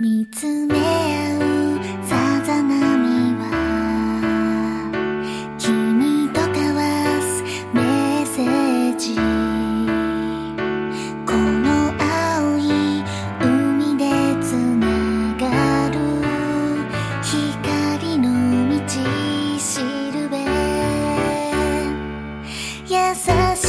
見つめ合うさざ波は君と交わすメッセージこの青い海でつながる光の道しるべ優しい